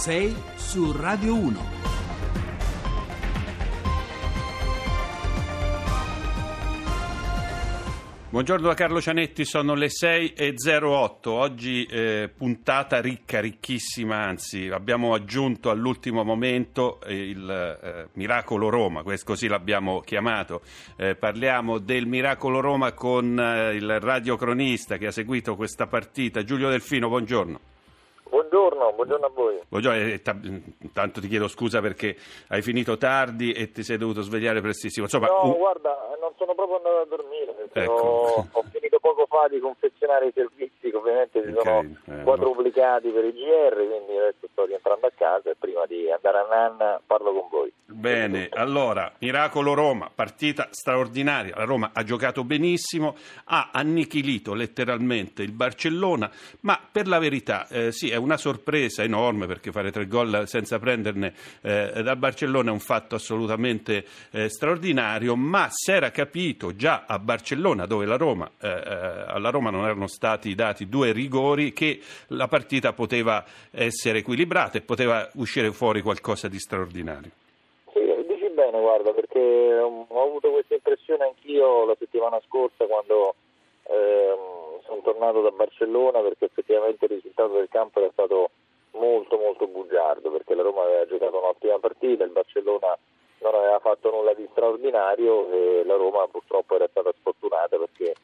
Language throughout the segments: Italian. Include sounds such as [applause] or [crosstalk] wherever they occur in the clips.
6 su Radio 1. Buongiorno da Carlo Cianetti, sono le 6.08, oggi eh, puntata ricca, ricchissima, anzi abbiamo aggiunto all'ultimo momento eh, il eh, Miracolo Roma, questo così l'abbiamo chiamato, Eh, parliamo del Miracolo Roma con eh, il radiocronista che ha seguito questa partita, Giulio Delfino, buongiorno. Buongiorno, buongiorno a voi. Buongiorno, eh, ta- intanto ti chiedo scusa perché hai finito tardi e ti sei dovuto svegliare prestissimo. Insomma, No, un- guarda, non sono proprio andato a dormire, Ecco. ho, ho finito poco fa di confezionare i servizi che ovviamente si Ok, sono eh, quadruplicati per i GR, quindi adesso sto rientrando a casa e prima di andare a Nanna parlo con voi. Bene, allora, Miracolo Roma, partita straordinaria. La Roma ha giocato benissimo, ha annichilito letteralmente il Barcellona, ma per la verità, eh, sì, è una sorpresa enorme perché fare tre gol senza prenderne eh, dal Barcellona è un fatto assolutamente eh, straordinario, ma si era capito già a Barcellona, dove la Roma, eh, eh, alla Roma non erano stati dati due rigori, che la partita poteva essere equilibrata e poteva uscire fuori qualcosa di straordinario. Sì, dici bene, guarda, perché um, ho avuto questa impressione anch'io la settimana scorsa quando ehm, sono tornato da Barcellona perché effettivamente il risultato del campo era stato molto molto bugiardo perché la Roma aveva giocato un'ottima partita, il Barcellona non aveva fatto nulla di straordinario e la Roma purtroppo era stata sfortunata perché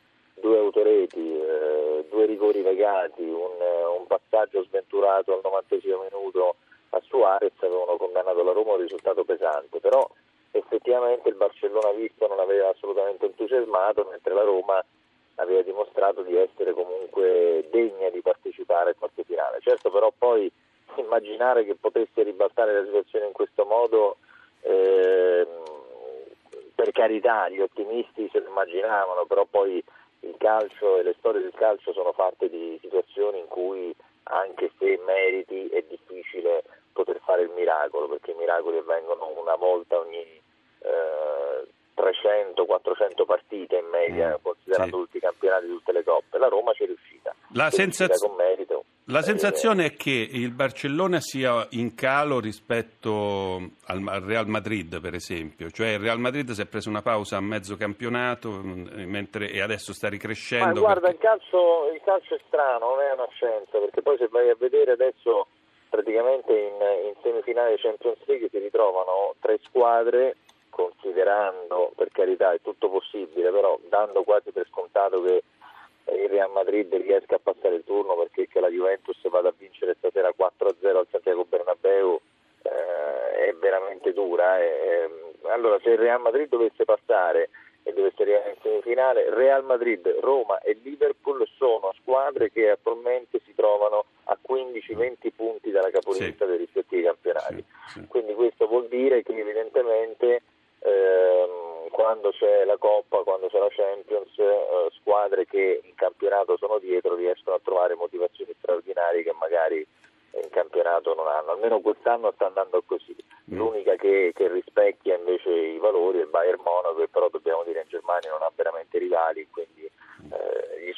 due autoreti, eh, due rigori legati, un, eh, un passaggio sventurato al 90 minuto a Suarez avevano condannato la Roma a un risultato pesante, però effettivamente il Barcellona visto non aveva assolutamente entusiasmato, mentre la Roma aveva dimostrato di essere comunque degna di partecipare al quarto finale. Certo però poi immaginare che potesse ribaltare la situazione in questo modo ehm, per carità gli ottimisti se lo immaginavano, però poi il calcio e le storie del calcio sono fatte di situazioni in cui anche se meriti è difficile poter fare il miracolo, perché i miracoli avvengono una volta ogni eh, 300-400 partite in media, Mm, considerando sì. tutti i campionati tutte le coppe. La Roma ci è riuscita. La Ci La sensazione è che il Barcellona sia in calo rispetto al al Real Madrid, per esempio. Cioè il Real Madrid si è preso una pausa a mezzo campionato mh, mentre, e adesso sta Ma ricrescendo. guarda, il perché- calcio, il calcio è strano, non è una scienza, perché poi se vai a vedere adesso praticamente in, in semifinale Champions League si ritrovano tre squadre, considerando, per carità è tutto possibile, però dando quasi per scontato che il Real Madrid riesca a passare il turno perché che la Juventus vada a vincere stasera 4-0 al Santiago Bernabeu eh, è veramente dura. eh. Allora se il Real Madrid dovesse passare e dovesse arrivare in semifinale, Real Madrid, Roma e Liverpool sono squadre che attualmente si trovano a 15-20 punti dalla capolista Sì. dei rispettivi campionati. Sì, sì. Quindi questo vuol dire che evidentemente ehm, quando c'è la Coppa, quando c'è la Champions, eh, squadre che in campionato sono dietro riescono a trovare motivazioni straordinarie che magari in campionato non hanno. Almeno quest'anno sta andando così. Mm. L'unica che, che rispecchia invece i valori è il Bayern Monaco, che però dobbiamo dire in Germania non ha veramente rivali, quindi eh, gli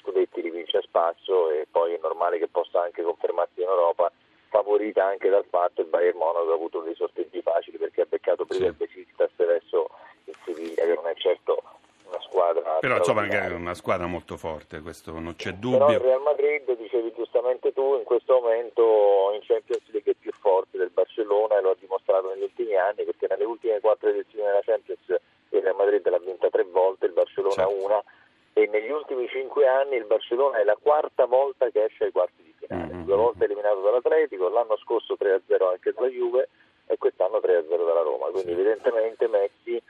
vince a spasso e poi è normale che possa anche confermarsi in Europa, favorita anche dal fatto che il Bayern Monaco ha avuto dei sorteggi facili perché ha beccato prima Sì. il Besiktas e adesso il Siviglia, che non è certo una squadra Però insomma è una squadra molto forte, questo non c'è Però il dubbio. Real Madrid, dicevi giustamente tu, in questo momento in Champions League è più forte del Barcellona e lo ha dimostrato negli ultimi anni perché nelle ultime quattro edizioni della Champions il Real Madrid l'ha vinta tre volte, il Barcellona Certo. una e negli ultimi cinque anni il Barcellona è la quarta volta che esce ai quarti di finale, Mhm. due volte eliminato dall'Atletico, l'anno scorso 3-0 anche dalla Juve e quest'anno 3-0 dalla Roma, quindi Sì. evidentemente Messi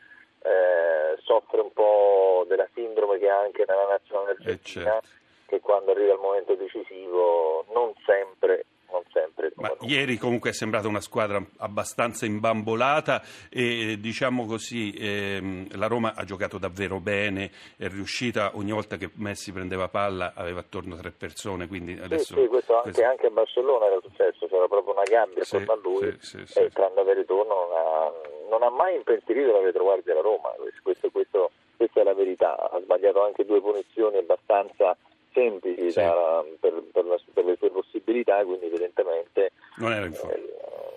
eh, soffre un po' della sindrome che ha anche nella nazionale Eh, argentina certo. che quando arriva il momento decisivo non sempre, non sempre Ma ieri comunque è sembrata una squadra abbastanza imbambolata e diciamo così ehm, la Roma ha giocato davvero bene, è riuscita ogni volta che Messi prendeva palla aveva attorno tre persone, quindi Sì, adesso sì, questo anche, questo- anche a Barcellona era successo, c'era proprio una gabbia Sì, attorno a lui sì, sì, sì. e tranne avere ritorno non ha, non ha mai impensierito la retroguardia della Roma, questo, questo- questa è la verità, ha sbagliato anche due punizioni abbastanza semplici Sì. da- per, per la- per le sue possibilità, quindi evidentemente non era in forma. eh,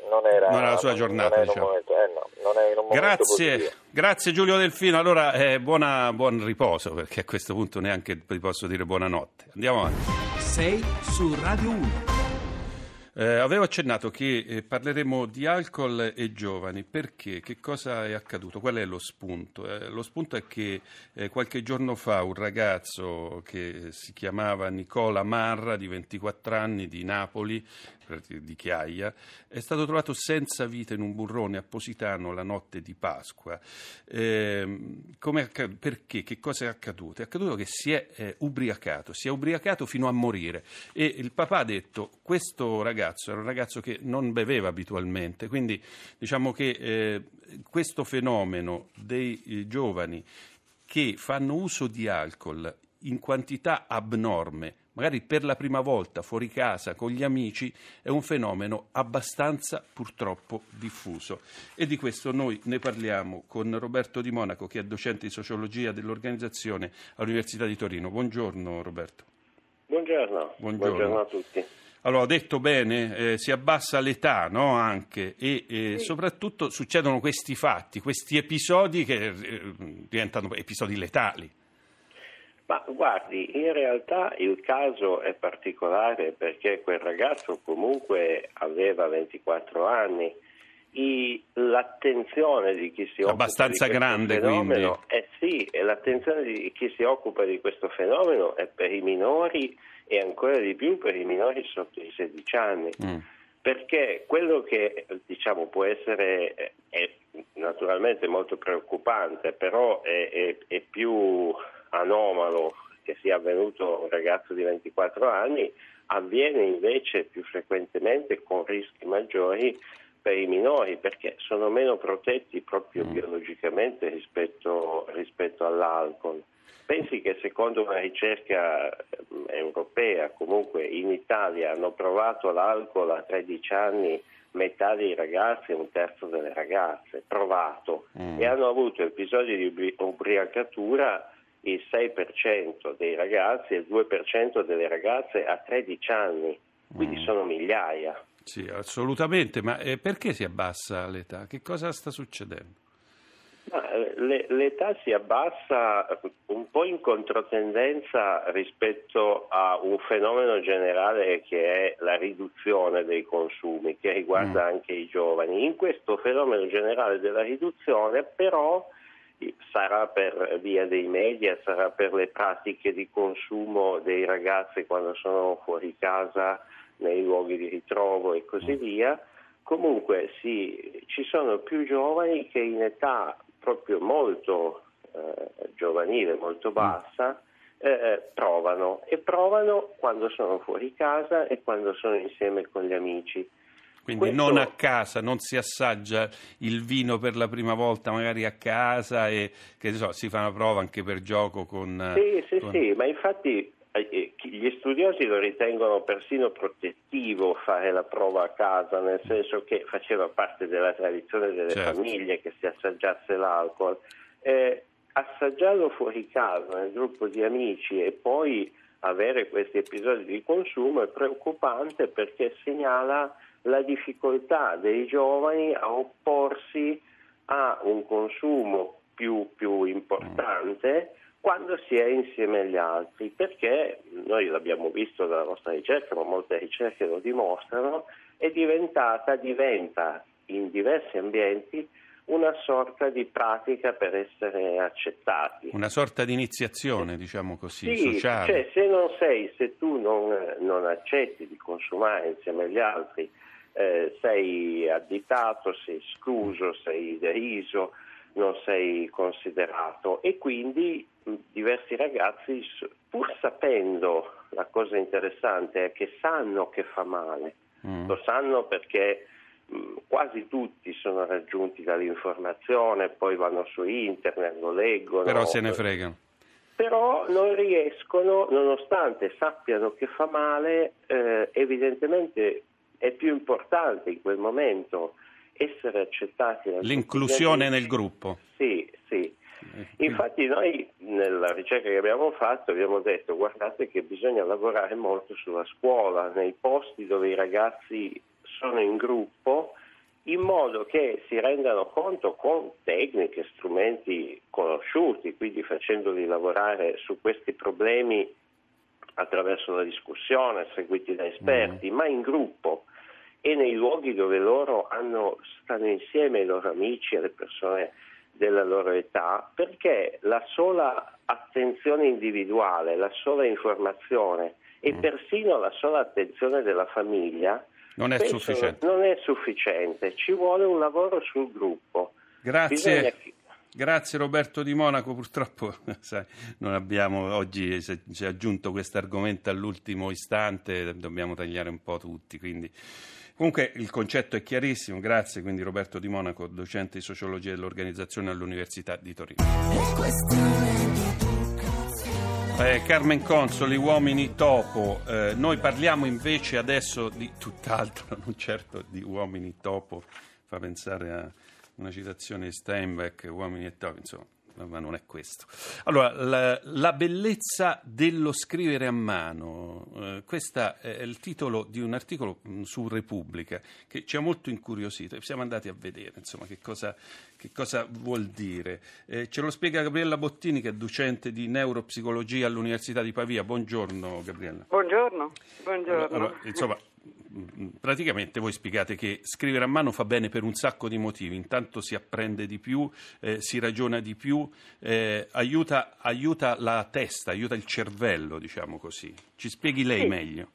non era, Non era la sua giornata, non diciamo. momento- eh, no, non Grazie, grazie Giulio Delfino. Allora, eh, buona- buon riposo, perché a questo punto neanche vi posso dire buonanotte. Andiamo avanti. 6 su Radio 1. Eh, avevo accennato che eh, parleremo di alcol e giovani, perché? Che cosa è accaduto? Qual è lo spunto? Eh, lo spunto è che eh, qualche giorno fa un ragazzo che si chiamava Nicola Marra, di 24 anni, di Napoli, di Chiaia, è stato trovato senza vita in un burrone a Positano la notte di Pasqua. Ehm, come è acca- perché? Che cosa è accaduto? È accaduto che si è eh, ubriacato, si è ubriacato fino a morire e il papà ha detto questo ragazzo era un ragazzo che non beveva abitualmente, quindi diciamo che eh, questo fenomeno dei eh, giovani che fanno uso di alcol in quantità abnorme, magari per la prima volta fuori casa con gli amici, è un fenomeno abbastanza purtroppo diffuso. E di questo noi ne parliamo con Roberto Di Monaco, che è docente di sociologia dell'organizzazione all'Università di Torino. Buongiorno Roberto. Buongiorno. Buongiorno. a tutti. Allora, ho detto bene, eh, si abbassa l'età no? anche e eh, soprattutto succedono questi fatti, questi episodi che eh, diventano episodi letali. Ma guardi, in realtà il caso è particolare perché quel ragazzo comunque aveva 24 anni. I- l'attenzione di chi si occupa Abbastanza di questo grande, fenomeno, eh sì, e l'attenzione di chi si occupa di questo fenomeno è per i minori e ancora di più per i minori sotto i 16 anni. Mm. perché quello che diciamo può essere eh, è naturalmente molto preoccupante, però è, è- è più anomalo che sia avvenuto a un ragazzo di 24 anni, avviene invece più frequentemente con rischi maggiori per i minori perché sono meno protetti proprio Mm. biologicamente rispetto, rispetto all'alcol. Pensi che secondo una ricerca eh, europea, comunque in Italia hanno provato l'alcol a 13 anni metà dei ragazzi e un terzo delle ragazze, provato, Mm. e hanno avuto episodi di ubri- ubriacatura il 6% dei ragazzi e il 2% delle ragazze a 13 anni, quindi Mm. sono migliaia. Sì, assolutamente, ma eh, perché si abbassa l'età? Che cosa sta succedendo? Eh, le- l'età si abbassa un po' in controtendenza rispetto a un fenomeno generale che è la riduzione dei consumi, che riguarda Mm. anche i giovani. In questo fenomeno generale della riduzione, però, eh, sarà per via dei media, sarà per le pratiche di consumo dei ragazzi quando sono fuori casa, nei luoghi di ritrovo e così via, comunque sì, ci sono più giovani che in età proprio molto eh, giovanile, molto bassa, eh, provano e provano quando sono fuori casa e quando sono insieme con gli amici. Quindi Questo- non a casa, non si assaggia il vino per la prima volta magari a casa e che so, si fa una prova anche per gioco con... Sì, sì, con- sì, ma infatti eh, eh, gli studiosi lo ritengono persino protettivo fare la prova a casa, nel senso che faceva parte della tradizione delle Certo. famiglie che si assaggiasse l'alcol. Eh, assaggiarlo fuori casa nel gruppo di amici e poi avere questi episodi di consumo è preoccupante perché segnala la difficoltà dei giovani a opporsi a un consumo più, più importante quando si è insieme agli altri, perché noi l'abbiamo visto dalla nostra ricerca, ma molte ricerche lo dimostrano, è diventata, diventa in diversi ambienti una sorta di pratica per essere accettati. Una sorta di iniziazione, diciamo così, Sì, sociale. cioè se non sei, se tu non, non accetti di consumare insieme agli altri, eh, sei additato, sei escluso, sei deriso, non sei considerato e quindi diversi ragazzi, pur sapendo la cosa interessante è che sanno che fa male, Mm. lo sanno perché mh, quasi tutti sono raggiunti dall'informazione, poi vanno su internet, lo leggono. Però se ne fregano. Però non riescono, nonostante sappiano che fa male, eh, evidentemente è più importante in quel momento essere accettati. L'inclusione nel gruppo. Sì, sì. Infatti noi nella ricerca che abbiamo fatto abbiamo detto guardate che bisogna lavorare molto sulla scuola, nei posti dove i ragazzi sono in gruppo in modo che si rendano conto con tecniche, strumenti conosciuti, quindi facendoli lavorare su questi problemi attraverso la discussione, seguiti da esperti, mm. ma in gruppo e nei luoghi dove loro hanno, stanno insieme ai loro amici, alle persone della loro età, perché la sola attenzione individuale, la sola informazione e mm. persino la sola attenzione della famiglia non è sufficiente. Non è sufficiente, ci vuole un lavoro sul gruppo. Grazie. Bisogna... Grazie Roberto Di Monaco, purtroppo [laughs] sai, non abbiamo, oggi si è aggiunto questo argomento all'ultimo istante, dobbiamo tagliare un po' tutti, quindi Comunque il concetto è chiarissimo, grazie quindi Roberto Di Monaco, docente di sociologia dell'organizzazione all'Università di Torino. Eh, Carmen Consoli, uomini topo, eh, noi parliamo invece adesso di tutt'altro, [laughs] non certo di uomini topo, fa pensare a una citazione di Steinbeck, uomini e topi, insomma ma non è questo. Allora, la, la bellezza dello scrivere a mano, eh, questo è il titolo di un articolo mm, su Repubblica che ci ha molto incuriosito e siamo andati a vedere insomma, che, cosa, che cosa vuol dire. Eh, ce lo spiega Gabriella Bottini che è docente di neuropsicologia all'Università di Pavia. Buongiorno Gabriella. Buongiorno. Buongiorno. Allora, insomma, praticamente voi spiegate che scrivere a mano fa bene per un sacco di motivi, intanto si apprende di più, eh, si ragiona di più, eh, aiuta, aiuta, la testa, aiuta il cervello, diciamo così. Ci spieghi lei sì. meglio.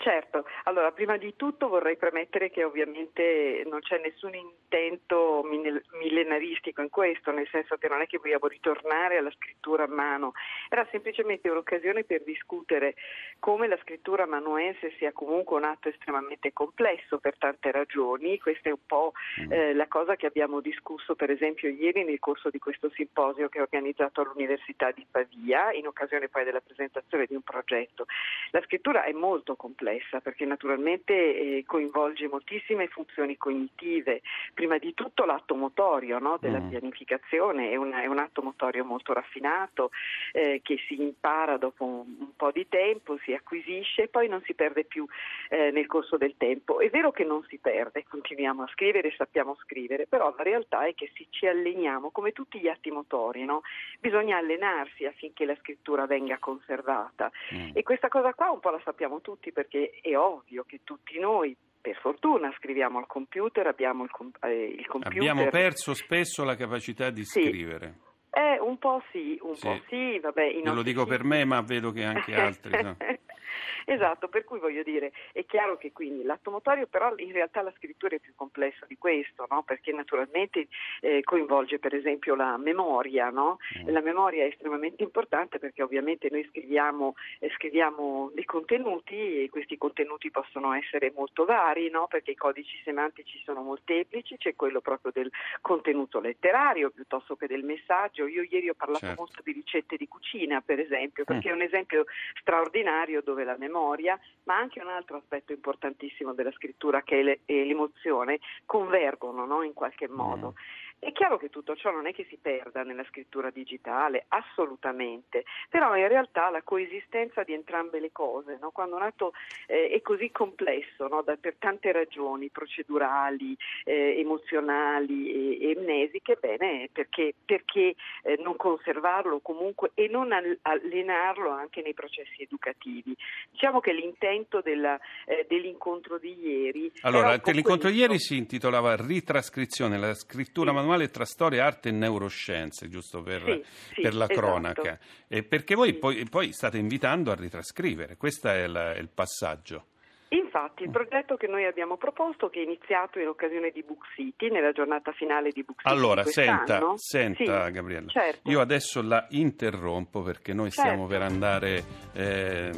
Certo, allora prima di tutto vorrei premettere che ovviamente non c'è nessun intento millenaristico in questo, nel senso che non è che vogliamo ritornare alla scrittura a mano, era semplicemente un'occasione per discutere come la scrittura amanuense sia comunque un atto estremamente complesso per tante ragioni, questa è un po' mm. eh, la cosa che abbiamo discusso per esempio ieri nel corso di questo simposio che ho organizzato all'Università di Pavia in occasione poi della presentazione di un progetto. La scrittura è molto complessa complessa perché naturalmente eh, coinvolge moltissime funzioni cognitive, prima di tutto l'atto motorio no, della mm. pianificazione, è, una, è, un atto motorio molto raffinato eh, che si impara dopo un, un, po' di tempo, si acquisisce e poi non si perde più eh, nel corso del tempo. È vero che non si perde, continuiamo a scrivere, sappiamo scrivere, però la realtà è che se ci alleniamo, come tutti gli atti motori, no? bisogna allenarsi affinché la scrittura venga conservata mm. e questa cosa qua un po' la sappiamo tutti perché perché è ovvio che tutti noi per fortuna scriviamo al computer, abbiamo il, eh, il computer. Abbiamo perso spesso la capacità di sì. scrivere. Eh, un po' sì, un sì. po' sì, vabbè. Io lo dico per me, ma vedo che anche altri. no? [laughs] Esatto, per cui voglio dire, è chiaro che quindi l'atto motorio, però in realtà la scrittura è più complessa di questo, no? perché naturalmente eh, coinvolge per esempio la memoria, no? mm. la memoria è estremamente importante perché ovviamente noi scriviamo, eh, scriviamo dei contenuti e questi contenuti possono essere molto vari, no? perché i codici semantici sono molteplici, c'è quello proprio del contenuto letterario piuttosto che del messaggio. Io ieri ho parlato certo. molto di ricette di cucina, per esempio, perché mm. è un esempio straordinario dove la memoria ma anche un altro aspetto importantissimo della scrittura che è l'emozione, convergono no? in qualche modo. Mm. È chiaro che tutto ciò non è che si perda nella scrittura digitale, assolutamente, però in realtà la coesistenza di entrambe le cose, no? quando un atto eh, è così complesso no? da, per tante ragioni procedurali, eh, emozionali e, e mnesiche, bene, perché, perché eh, non conservarlo comunque e non allenarlo anche nei processi educativi. Diciamo che l'intento della, eh, dell'incontro di ieri... Allora, l'incontro di ieri si intitolava Ritrascrizione, la scrittura sì manuale tra storia, arte e neuroscienze, giusto per, sì, sì, per la esatto. cronaca. E perché voi poi, poi, state invitando a ritrascrivere, questo è, è il passaggio. Infatti, il progetto che noi abbiamo proposto, che è iniziato in occasione di Book City, nella giornata finale di Book City. Allora, senta, senta sì, Gabriella, certo. io adesso la interrompo perché noi certo. stiamo per andare, eh,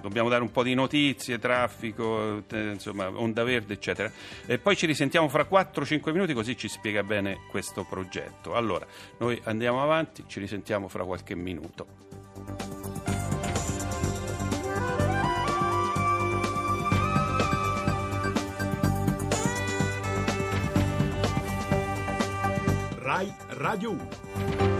dobbiamo dare un po' di notizie, traffico, insomma, onda verde, eccetera. E poi ci risentiamo fra 4-5 minuti così ci spiega bene questo progetto. Allora, noi andiamo avanti, ci risentiamo fra qualche minuto. Rai Radio 1.